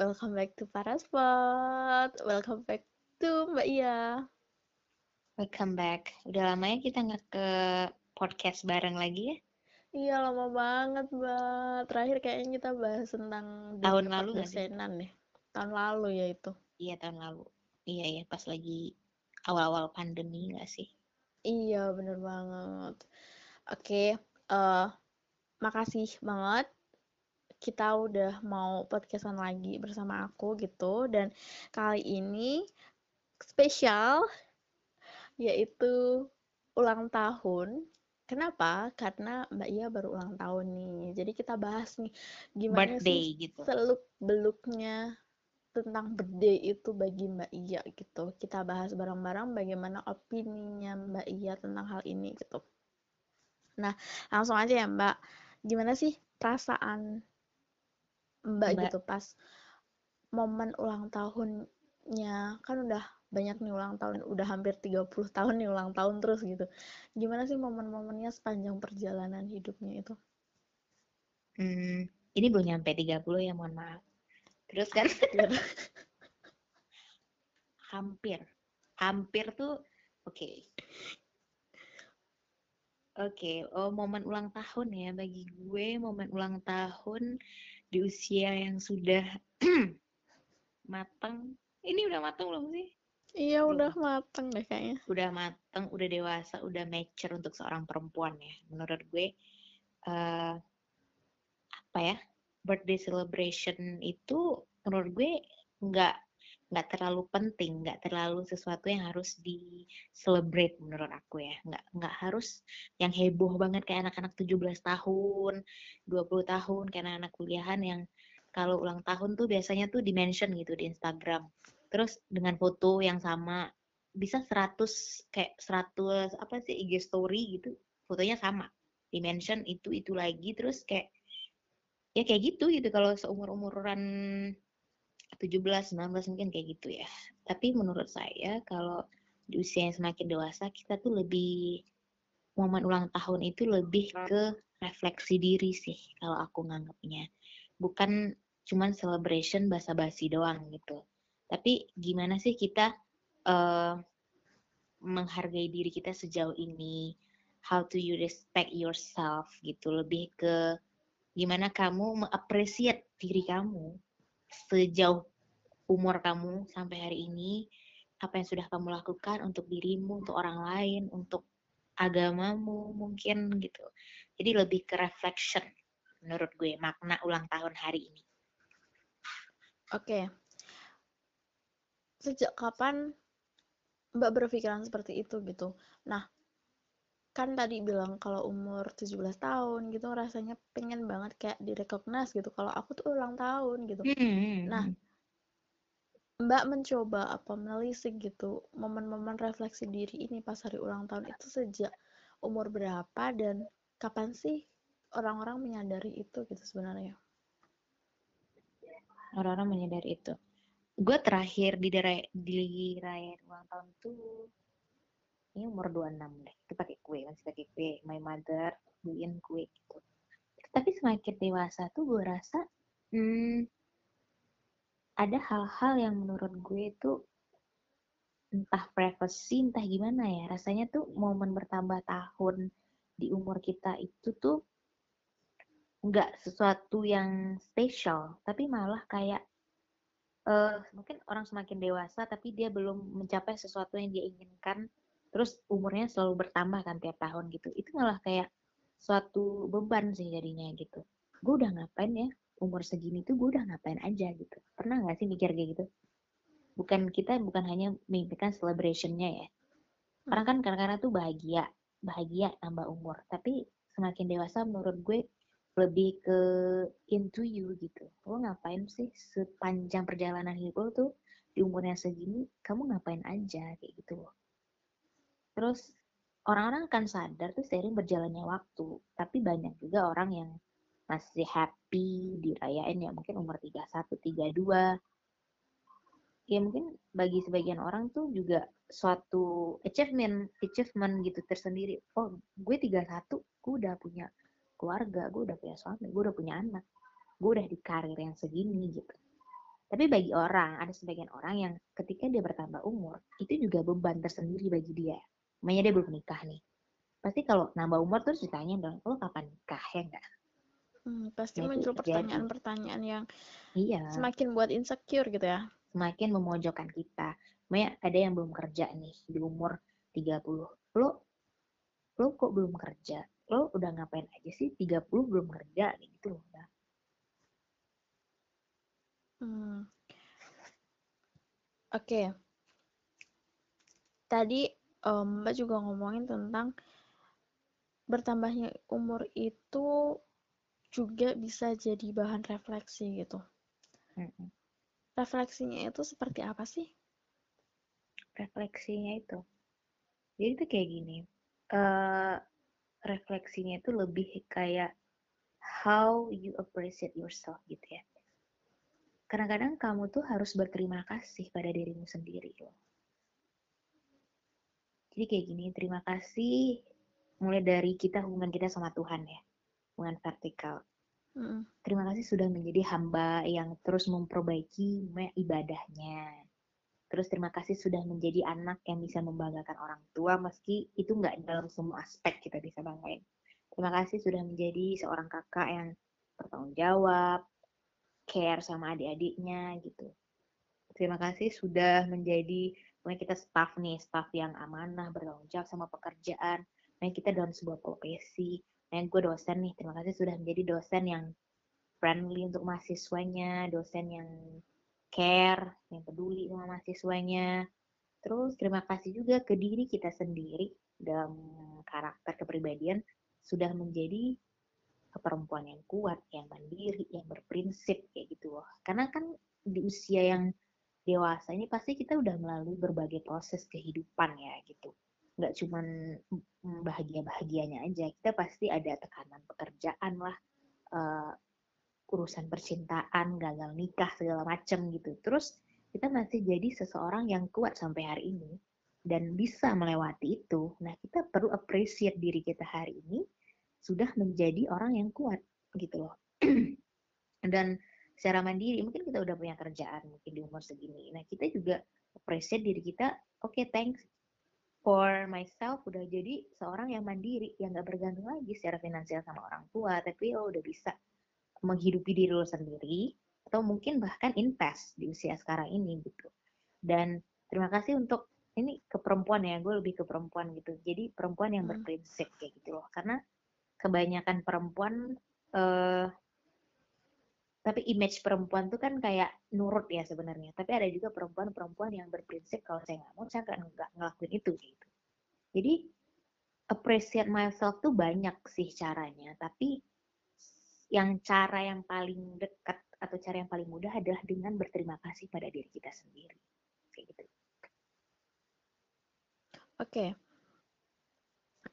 welcome back to Paraspot. Welcome back to Mbak Iya. Welcome back. Udah lama ya kita nggak ke podcast bareng lagi ya? Iya lama banget Mbak. Terakhir kayaknya kita bahas tentang Tahun lalu nggak sih? nih. Tahun lalu ya itu. Iya tahun lalu. Iya ya pas lagi awal-awal pandemi nggak sih? Iya bener banget. Oke, eh makasih banget kita udah mau podcastan lagi bersama aku gitu dan kali ini spesial yaitu ulang tahun. Kenapa? Karena Mbak Iya baru ulang tahun nih. Jadi kita bahas nih gimana Birthday sih gitu. seluk beluknya tentang birthday itu bagi Mbak Iya gitu. Kita bahas bareng-bareng bagaimana opininya Mbak Iya tentang hal ini gitu. Nah, langsung aja ya Mbak. Gimana sih perasaan Mbak Mbak, gitu pas momen ulang tahunnya? Kan udah banyak nih ulang tahun, udah hampir 30 tahun nih ulang tahun terus gitu. Gimana sih momen-momennya sepanjang perjalanan hidupnya itu? hmm, ini belum nyampe 30 ya mohon maaf. Terus kan Biar hampir, hampir tuh oke. Oke, oh momen ulang tahun ya bagi gue momen ulang tahun di usia yang sudah matang. Ini udah matang belum sih? Iya udah mateng deh kayaknya. udah mateng, udah dewasa, udah mature untuk seorang perempuan ya. Menurut gue, eh apa ya, birthday celebration itu menurut gue nggak nggak terlalu penting, nggak terlalu sesuatu yang harus di celebrate menurut aku ya. Nggak nggak harus yang heboh banget kayak anak-anak 17 tahun, 20 tahun, kayak anak-anak kuliahan yang kalau ulang tahun tuh biasanya tuh di-mention gitu di Instagram. Terus dengan foto yang sama bisa 100 kayak 100 apa sih IG story gitu fotonya sama dimension itu itu lagi terus kayak ya kayak gitu gitu kalau seumur umuran 17 19 mungkin kayak gitu ya. Tapi menurut saya kalau di usia yang semakin dewasa kita tuh lebih momen ulang tahun itu lebih ke refleksi diri sih kalau aku nganggapnya. Bukan cuman celebration basa-basi doang gitu. Tapi gimana sih kita eh menghargai diri kita sejauh ini, how to you respect yourself gitu, lebih ke gimana kamu mengapresiat diri kamu sejauh umur kamu sampai hari ini, apa yang sudah kamu lakukan untuk dirimu, untuk orang lain, untuk agamamu mungkin gitu. Jadi lebih ke reflection menurut gue makna ulang tahun hari ini. Oke, sejak kapan Mbak berpikiran seperti itu gitu? Nah, kan tadi bilang kalau umur 17 tahun gitu rasanya pengen banget kayak direcognize gitu kalau aku tuh ulang tahun gitu. Hmm, Nah, Mbak mencoba apa menelisik gitu momen-momen refleksi diri ini pas hari ulang tahun itu sejak umur berapa dan kapan sih orang-orang menyadari itu gitu sebenarnya? orang-orang menyadari itu. Gue terakhir di daerah di rayain ulang tahun tuh ini umur 26 deh. Itu pakai kue, masih pakai kue. My mother beliin kue gitu. Tapi semakin dewasa tuh gue rasa hmm, ada hal-hal yang menurut gue itu entah privacy, entah gimana ya. Rasanya tuh momen bertambah tahun di umur kita itu tuh nggak sesuatu yang spesial, tapi malah kayak eh mungkin orang semakin dewasa tapi dia belum mencapai sesuatu yang dia inginkan terus umurnya selalu bertambah kan tiap tahun gitu. Itu malah kayak suatu beban sih jadinya gitu. Gue udah ngapain ya? Umur segini tuh gue udah ngapain aja gitu. Pernah nggak sih mikir kayak gitu? Bukan kita bukan hanya memikirkan celebrationnya ya. Orang kan kadang-kadang tuh bahagia bahagia tambah umur. Tapi semakin dewasa menurut gue lebih ke into you gitu. Lo ngapain sih sepanjang perjalanan hidup lo tuh di umur yang segini, kamu ngapain aja kayak gitu loh. Terus orang-orang akan sadar tuh seiring berjalannya waktu, tapi banyak juga orang yang masih happy dirayain ya mungkin umur 31, 32. Ya mungkin bagi sebagian orang tuh juga suatu achievement, achievement gitu tersendiri. Oh, gue 31, gue udah punya keluarga, gue udah punya suami, gue udah punya anak, gue udah di karir yang segini gitu. Tapi bagi orang, ada sebagian orang yang ketika dia bertambah umur, itu juga beban tersendiri bagi dia. Makanya dia belum nikah nih. Pasti kalau nambah umur terus ditanya dong, lo kapan nikah ya enggak? Hmm, pasti Nah, muncul pertanyaan-pertanyaan yang Iya, semakin buat insecure gitu ya. semakin memojokkan kita. Makanya ada yang belum kerja nih di umur 30. Lo lo kok belum kerja? Lo udah ngapain aja sih 30 belum kerja gitu loh. Hmm. Oke. Tadi em, Mbak juga ngomongin tentang bertambahnya umur itu juga bisa jadi bahan refleksi gitu. Mm-mm. Refleksinya itu seperti apa sih? Refleksinya itu. Jadi itu kayak gini. eh refleksinya itu lebih kayak how you appreciate yourself gitu ya. Kadang-kadang kamu tuh harus berterima kasih pada dirimu sendiri loh. Jadi kayak gini, terima kasih mulai dari kita hubungan kita sama Tuhan ya, hubungan vertikal. Mm-mm. Terima kasih sudah menjadi hamba yang terus memperbaiki me- ibadahnya. Terus terima kasih sudah menjadi anak yang bisa membanggakan orang tua meski itu nggak dalam semua aspek kita bisa banggain. Terima kasih sudah menjadi seorang kakak yang bertanggung jawab, care sama adik-adiknya gitu. Terima kasih sudah menjadi, pokoknya kita staff nih, staff yang amanah, bertanggung jawab sama pekerjaan. Nah, kita dalam sebuah profesi. Nah, gue dosen nih, terima kasih sudah menjadi dosen yang friendly untuk mahasiswanya, dosen yang care, yang peduli sama mahasiswanya. Terus terima kasih juga ke diri kita sendiri dalam karakter kepribadian sudah menjadi perempuan yang kuat, yang mandiri, yang berprinsip kayak gitu loh. Karena kan di usia yang dewasa ini pasti kita udah melalui berbagai proses kehidupan ya gitu. Nggak cuman bahagia-bahagianya aja, kita pasti ada tekanan pekerjaan lah, eh, urusan percintaan, gagal nikah segala macem gitu. Terus kita masih jadi seseorang yang kuat sampai hari ini dan bisa melewati itu. Nah, kita perlu appreciate diri kita hari ini sudah menjadi orang yang kuat gitu loh. dan secara mandiri mungkin kita udah punya kerjaan mungkin di umur segini. Nah, kita juga appreciate diri kita, oke okay, thanks for myself udah jadi seorang yang mandiri, yang gak bergantung lagi secara finansial sama orang tua, tapi lo udah bisa menghidupi diri lo sendiri atau mungkin bahkan invest di usia sekarang ini gitu. Dan terima kasih untuk ini ke perempuan ya, gue lebih ke perempuan gitu. Jadi perempuan yang Hmm. berprinsip kayak gitu loh. Karena kebanyakan perempuan eh tapi image perempuan tuh kan kayak nurut ya sebenarnya. Tapi ada juga perempuan-perempuan yang berprinsip kalau saya nggak mau saya nggak ngelakuin itu gitu. Jadi appreciate myself tuh banyak sih caranya, tapi yang cara yang paling dekat atau cara yang paling mudah adalah dengan berterima kasih pada diri kita sendiri. Kayak gitu. Oke.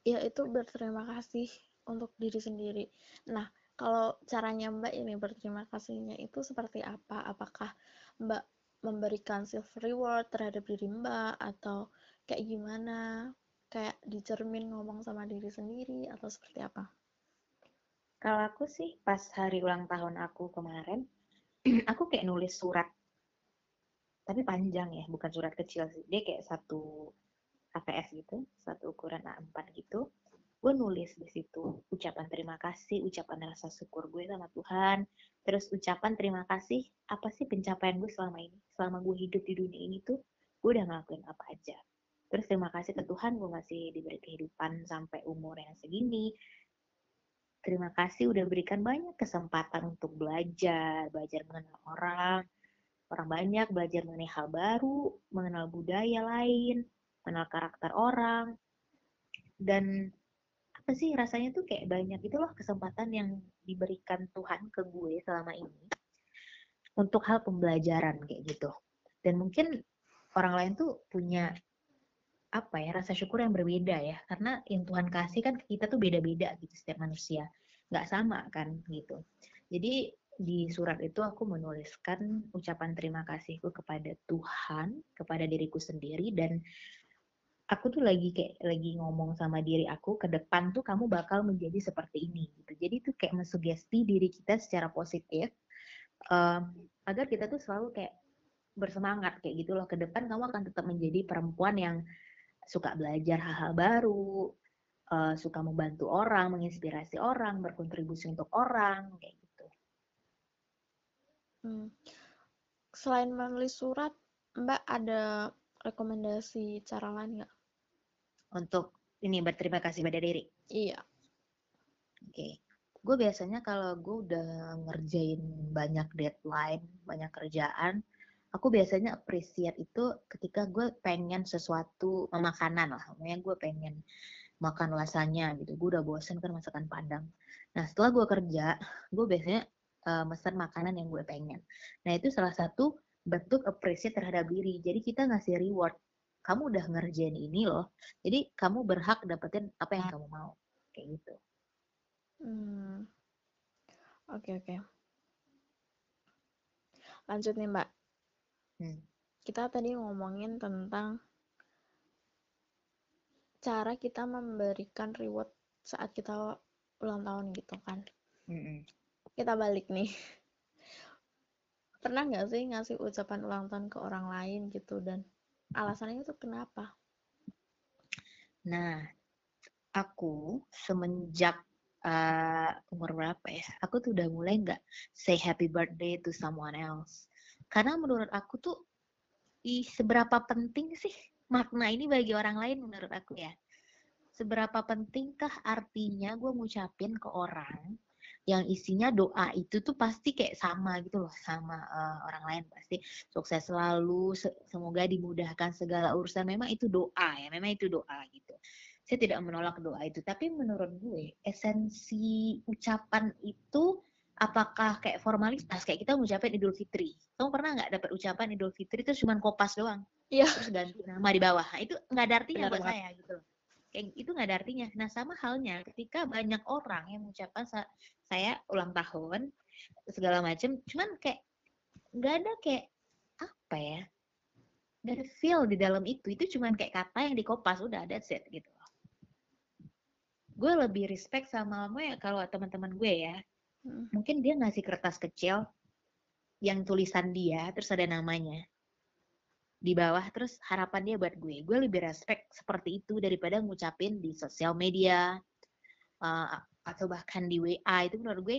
Ya, itu berterima kasih untuk diri sendiri. Nah, kalau caranya Mbak ini berterima kasihnya itu seperti apa? Apakah Mbak memberikan self reward terhadap diri Mbak atau kayak gimana? Kayak dicermin ngomong sama diri sendiri atau seperti apa? Kalau aku sih pas hari ulang tahun aku kemarin, aku kayak nulis surat. Tapi panjang ya, bukan surat kecil sih. Dia kayak satu APS gitu, satu ukuran A4 gitu. Gue nulis di situ ucapan terima kasih, ucapan rasa syukur gue sama Tuhan, terus ucapan terima kasih apa sih pencapaian gue selama ini, selama gue hidup di dunia ini tuh gue udah ngelakuin apa aja. Terus terima kasih ke Tuhan gue masih diberi kehidupan sampai umur yang segini. Terima kasih udah berikan banyak kesempatan untuk belajar, belajar mengenal orang, orang banyak, belajar mengenai hal baru, mengenal budaya lain, mengenal karakter orang, dan apa sih rasanya tuh kayak banyak itu loh kesempatan yang diberikan Tuhan ke gue selama ini untuk hal pembelajaran kayak gitu. Dan mungkin orang lain tuh punya apa ya rasa syukur yang berbeda ya. Karena yang Tuhan kasih kan kita tuh beda-beda gitu setiap manusia. Nggak sama kan gitu. Jadi di surat itu aku menuliskan ucapan terima kasihku kepada Tuhan kepada diriku sendiri dan aku tuh lagi kayak lagi ngomong sama diri aku ke depan tuh kamu bakal menjadi seperti ini gitu. Jadi tuh kayak mensugesti diri kita secara positif um, agar kita tuh selalu kayak bersemangat kayak gitu loh. Ke depan kamu akan tetap menjadi perempuan yang suka belajar hal-hal baru uh, suka membantu orang menginspirasi orang berkontribusi untuk orang kayak gitu. Hmm. selain menulis surat mbak ada rekomendasi cara lain nggak untuk ini berterima kasih pada diri iya oke okay gue biasanya kalau gue udah ngerjain banyak deadline, banyak kerjaan, aku biasanya appreciate itu ketika gue pengen sesuatu makanan lah, makanya gue pengen makan lasanya gitu. Gue udah bosen kan masakan Padang. Nah setelah gue kerja, gue biasanya uh, mesen makanan yang gue pengen. Nah itu salah satu bentuk appreciate terhadap diri. Jadi kita ngasih reward. Kamu udah ngerjain ini loh. Jadi kamu berhak dapetin apa yang kamu mau. Kayak gitu. Hmm. Oke, oke. Lanjut nih, Mbak. Hmm. Kita tadi ngomongin tentang cara kita memberikan reward saat kita ulang tahun gitu kan. Hmm. Kita balik nih. Pernah nggak sih ngasih ucapan ulang tahun ke orang lain gitu dan alasannya itu kenapa? Nah, aku semenjak uh, umur berapa ya? Aku tuh udah mulai nggak say happy birthday to someone else. Karena menurut aku tuh ih seberapa penting sih makna ini bagi orang lain menurut aku ya? Seberapa pentingkah artinya gue ngucapin ke orang yang isinya doa itu tuh pasti kayak sama gitu loh sama uh, orang lain pasti. Sukses selalu semoga dimudahkan segala urusan. Memang itu doa ya memang itu doa gitu. Saya tidak menolak doa itu tapi menurut gue esensi ucapan itu apakah kayak formalitas kayak kita ngucapin Idul Fitri. Kamu pernah nggak dapat ucapan Idul Fitri terus cuma kopas doang? Iya. Terus ganti nama di bawah. Nah, itu nggak ada artinya Benar buat banget. saya gitu kayak itu nggak ada artinya. Nah sama halnya ketika banyak orang yang mengucapkan saya ulang tahun segala macam cuman kayak nggak ada kayak apa ya nggak ada feel di dalam itu. Itu cuman kayak kata yang dikopas udah ada set gitu gue lebih respect sama kamu ya kalau teman-teman gue ya. Hmm. mungkin dia ngasih kertas kecil yang tulisan dia terus ada namanya di bawah terus harapan dia buat gue. Gue lebih respect seperti itu daripada ngucapin di sosial media uh, atau bahkan di WA itu menurut gue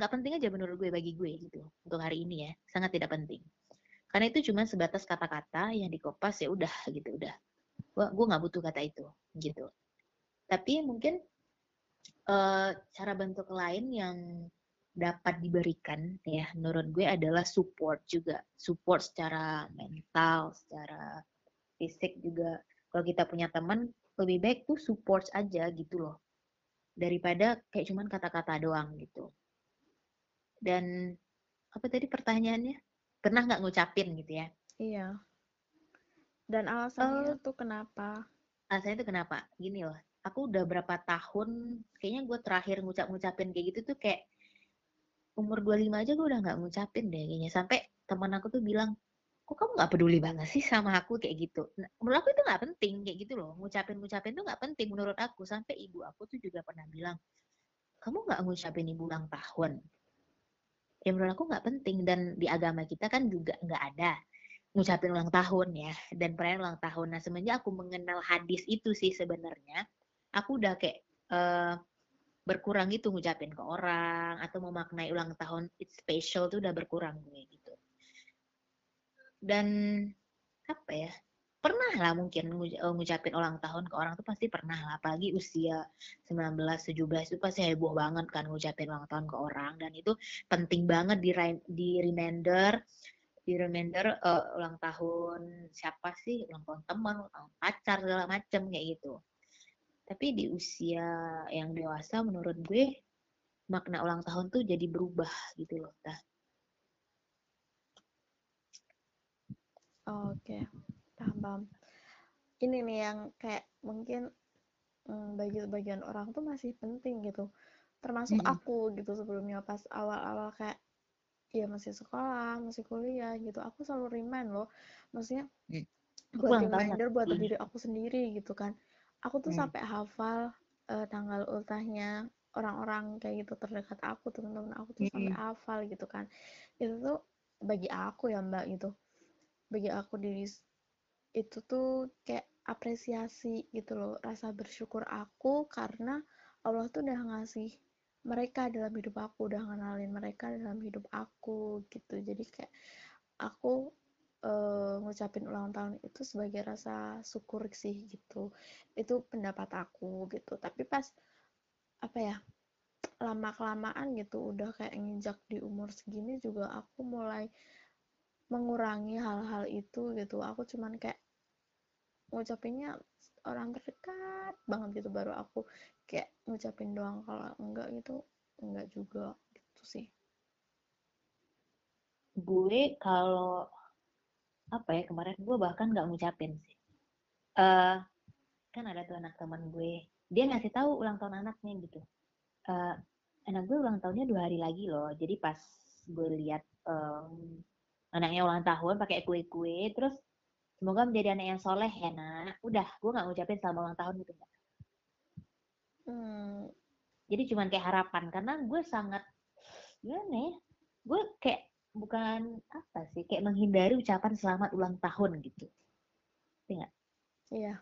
nggak penting aja menurut gue bagi gue gitu untuk hari ini ya sangat tidak penting. Karena itu cuma sebatas kata-kata yang dikopas ya udah gitu udah. Gue nggak butuh kata itu gitu. Tapi mungkin uh, cara bentuk lain yang dapat diberikan ya menurut gue adalah support juga. Support secara mental secara fisik juga. Kalau kita punya teman lebih baik tuh support aja gitu loh daripada kayak cuman kata-kata doang gitu. Dan apa tadi pertanyaannya? Pernah nggak ngucapin gitu ya? Iya. Dan alasannya uh, tuh kenapa? Alasannya itu kenapa? Gini loh aku udah berapa tahun kayaknya gue terakhir ngucap-ngucapin kayak gitu tuh kayak umur 25 aja gue udah nggak ngucapin deh kayaknya. Sampai teman aku tuh bilang kok kamu nggak peduli banget sih sama aku? Kayak gitu. Nah, menurut aku itu nggak penting kayak gitu loh. Ngucapin ngucapin tuh nggak penting menurut aku. Sampai ibu aku tuh juga pernah bilang kamu nggak ngucapin ibu ulang tahun. Ya menurut aku nggak penting. Dan di agama kita kan juga nggak ada ngucapin ulang tahun ya dan perayaan ulang tahun. Nah semenjak aku mengenal hadis itu sih sebenarnya aku udah kayak uh, berkurang gitu ngucapin ke orang atau memaknai ulang tahun it's special tuh udah berkurang gue gitu. Dan apa ya? Pernah lah mungkin eh, ngucapin ulang tahun ke orang tuh pasti pernah lah apalagi usia 19 17 itu pasti heboh banget kan ngucapin ulang tahun ke orang dan itu penting banget di di reminder di reminder uh, ulang tahun siapa sih ulang tahun teman pacar segala macem kayak gitu tapi di usia yang dewasa menurut gue makna ulang tahun tuh jadi berubah gitu loh oh, oke okay. paham paham ini nih yang kayak mungkin hmm, bagi sebagian orang tuh masih penting gitu termasuk -hmm. aku gitu sebelumnya pas awal-awal kayak ya masih sekolah masih kuliah gitu aku selalu remind loh maksudnya mm. buat reminder buat diri aku sendiri gitu kan aku tuh hmm. sampai hafal uh, tanggal ultahnya orang-orang kayak gitu terdekat aku teman-teman aku tuh hmm. sampai hafal gitu kan itu tuh bagi aku ya mbak gitu bagi aku diri itu tuh kayak apresiasi gitu loh rasa bersyukur aku karena Allah tuh udah ngasih mereka dalam hidup aku udah ngenalin mereka dalam hidup aku gitu. Jadi kayak aku uh, ngucapin ulang tahun itu sebagai rasa syukur sih gitu. Itu pendapat aku gitu. Tapi pas apa ya lama kelamaan gitu udah kayak nginjak di umur segini juga aku mulai mengurangi hal-hal itu gitu. Aku cuman kayak ngucapinnya orang terdekat banget gitu. Baru aku kayak ngucapin doang kalau enggak gitu. Enggak juga gitu sih. Gue kalau apa ya kemarin gue bahkan nggak ngucapin sih. Uh, kan ada tuh anak teman gue. Dia ngasih tahu ulang tahun anaknya gitu. Uh, anak gue ulang tahunnya dua hari lagi loh. Jadi pas gue lihat um, anaknya ulang tahun pakai kue-kue terus Semoga menjadi anak yang soleh ya nak. Udah, gue gak ngucapin selamat ulang tahun gitu mbak. Hmm. Jadi cuman kayak harapan karena gue sangat gimana ya? Gue kayak bukan apa sih, kayak menghindari ucapan selamat ulang tahun gitu. Iya. Iya.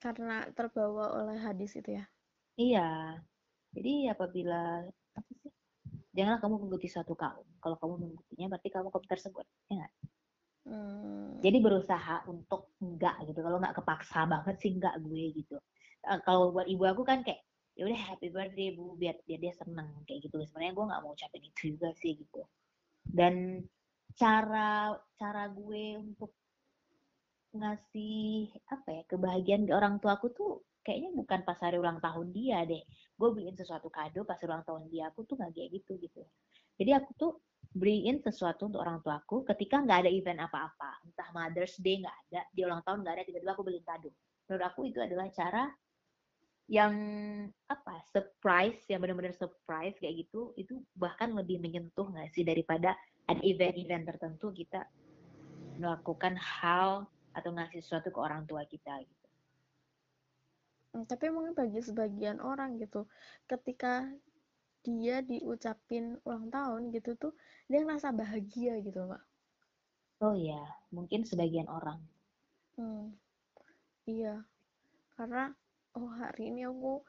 Karena terbawa oleh hadis itu ya. Iya. Jadi apabila? Janganlah kamu mengikuti suatu kaum. Kalau kamu mengikutinya berarti kamu kaum tersebut. Ya gak? Hmm. Jadi berusaha untuk enggak gitu. Kalau enggak kepaksa banget sih enggak gue gitu. Uh, kalau buat ibu aku kan kayak ya udah happy birthday bu biar biar dia seneng kayak gitu. Sebenarnya gue nggak mau ucapin itu juga sih gitu. Dan cara cara gue untuk ngasih apa ya kebahagiaan di orang tua aku tuh kayaknya bukan pas hari ulang tahun dia deh. Gue beliin sesuatu kado pas ulang tahun dia aku tuh nggak kayak gitu gitu. Jadi aku tuh beliin sesuatu untuk orang tuaku ketika nggak ada event apa-apa entah Mother's Day nggak ada di ulang tahun nggak ada tiba-tiba aku beliin kado menurut aku itu adalah cara yang apa surprise yang benar-benar surprise kayak gitu itu bahkan lebih menyentuh nggak sih daripada ada event-event tertentu kita melakukan hal atau ngasih sesuatu ke orang tua kita gitu. Hmm, tapi mungkin bagi sebagian orang gitu, ketika dia diucapin ulang tahun gitu tuh dia ngerasa bahagia gitu mbak? Oh iya. Mungkin sebagian orang. Hmm, iya. Karena oh hari ini aku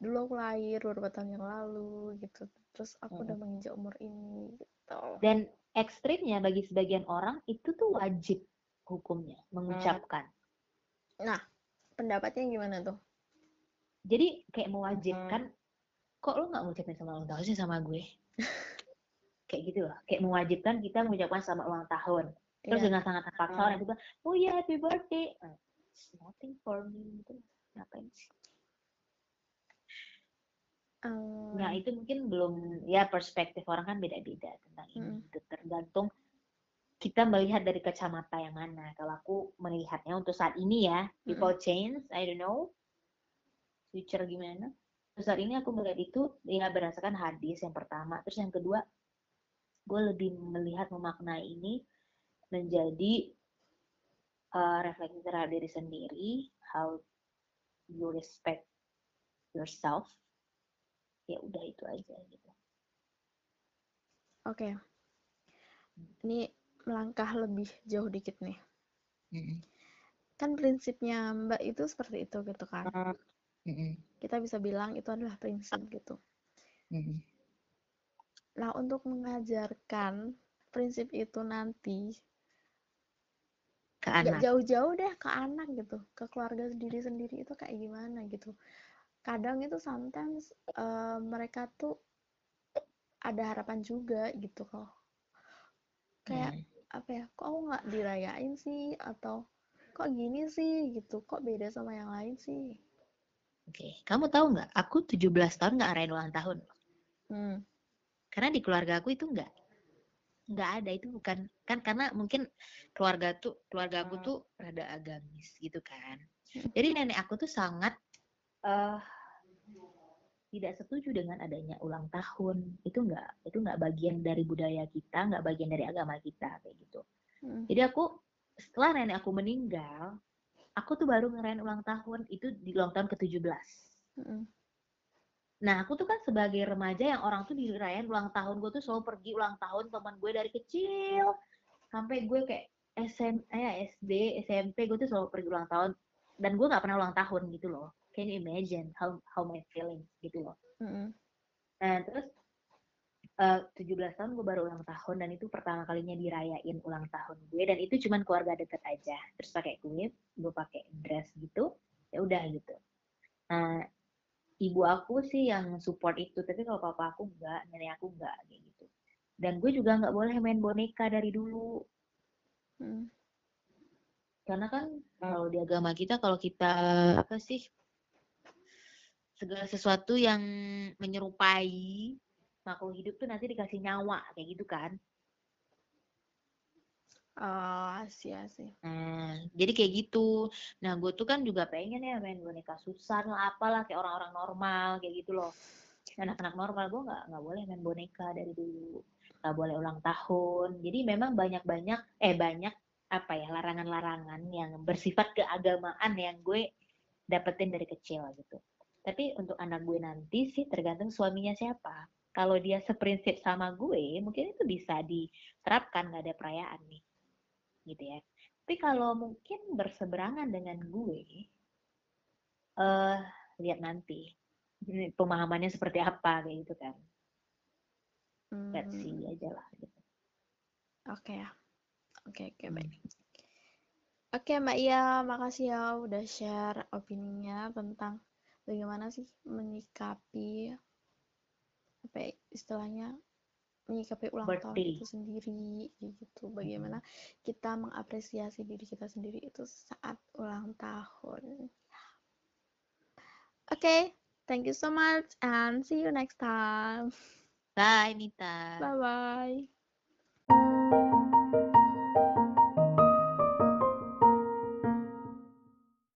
dulu aku lahir beberapa tahun yang lalu gitu. Terus aku hmm. udah menginjak umur ini gitu. Dan ekstrimnya bagi sebagian orang itu tuh wajib hukumnya mengucapkan. Nah pendapatnya gimana tuh? Jadi kayak mewajibkan hmm. Kok lo nggak ngucapin sama ulang tahun sih sama gue? Kayak gitu loh. Kayak mewajibkan kita mengucapkan sama ulang tahun. Terus yeah. dengan sangat terpaksa orang itu bilang oh iya happy birthday. It's nothing for me. Itu ngapain sih? Um, nah itu mungkin belum ya perspektif orang kan beda-beda tentang ini hmm. itu tergantung kita melihat dari kacamata yang mana. Kalau aku melihatnya untuk saat ini ya people hmm. change I don't know. Future gimana? Saat ini aku melihat itu ya berdasarkan hadis yang pertama. Terus yang kedua gue lebih melihat memaknai ini menjadi uh, refleksi terhadap diri sendiri how you respect yourself. Ya udah itu aja gitu. Oke. Okay. ini melangkah lebih jauh dikit nih mm -hmm. kan prinsipnya mbak itu seperti itu gitu kan mm Kita bisa bilang itu adalah prinsip gitu. mm Nah, untuk mengajarkan prinsip itu nanti ke anak. jauh-jauh deh ke anak gitu, ke keluarga sendiri-sendiri itu kayak gimana gitu. Kadang itu sometimes uh, mereka tuh ada harapan juga gitu kok. Kayak hmm. Apa ya? Kok aku nggak dirayain sih atau kok gini sih gitu? Kok beda sama yang lain sih? Oke, kamu tahu nggak? Aku 17 tahun nggak ngerayain ulang tahun. Hmm. Karena di keluarga aku itu nggak nggak ada itu bukan kan karena mungkin keluarga tuh keluarga aku hmm. tuh rada agamis gitu kan. Jadi nenek aku tuh sangat uh, tidak setuju dengan adanya ulang tahun. Itu nggak itu nggak bagian dari budaya kita, nggak bagian dari agama kita kayak gitu. Hmm. Jadi aku setelah nenek aku meninggal, aku tuh baru ngerayain ulang tahun itu di ulang tahun ke-17. Mm. Nah, aku tuh kan sebagai remaja yang orang tuh dirayain ulang tahun gue tuh selalu pergi ulang tahun teman gue dari kecil sampai gue kayak SM, eh, SD, SMP gue tuh selalu pergi ulang tahun dan gue nggak pernah ulang tahun gitu loh. Can you imagine how how my feeling gitu loh. Mm -hmm. Nah terus uh, 17 tahun gue baru ulang tahun dan itu pertama kalinya dirayain ulang tahun gue dan itu cuman keluarga deket aja terus pakai kulit gue pakai dress gitu ya udah gitu nah ibu aku sih yang support itu tapi kalau papa aku enggak nenek aku enggak kayak gitu dan gue juga nggak boleh main boneka dari dulu hmm. karena kan kalau di agama kita kalau kita apa sih segala sesuatu yang menyerupai makhluk hidup tuh nanti dikasih nyawa kayak gitu kan Oh, sih sih. Nah, jadi kayak gitu. Nah, gue tuh kan juga pengen ya main boneka Susan lah, apalah kayak orang-orang normal kayak gitu loh. Anak-anak normal gue nggak nggak boleh main boneka dari dulu, nggak boleh ulang tahun. Jadi memang banyak-banyak eh banyak apa ya larangan-larangan yang bersifat keagamaan yang gue dapetin dari kecil gitu. Tapi untuk anak gue nanti sih tergantung suaminya siapa. Kalau dia seprinsip sama gue, mungkin itu bisa diterapkan nggak ada perayaan nih gitu ya. Tapi kalau mungkin berseberangan dengan gue, uh, lihat nanti pemahamannya seperti apa kayak gitu kan. Hmm. Let's see aja lah. Gitu. Oke okay, ya. Oke okay, oke okay, hmm. baik. Oke Mbak Ia, makasih ya udah share opininya tentang bagaimana sih menyikapi apa ya, istilahnya menyikapi ulang Birthday. tahun itu sendiri gitu. Bagaimana kita mengapresiasi diri kita sendiri itu saat ulang tahun. Oke okay, thank you so much and see you next time. Bye Nita. Bye bye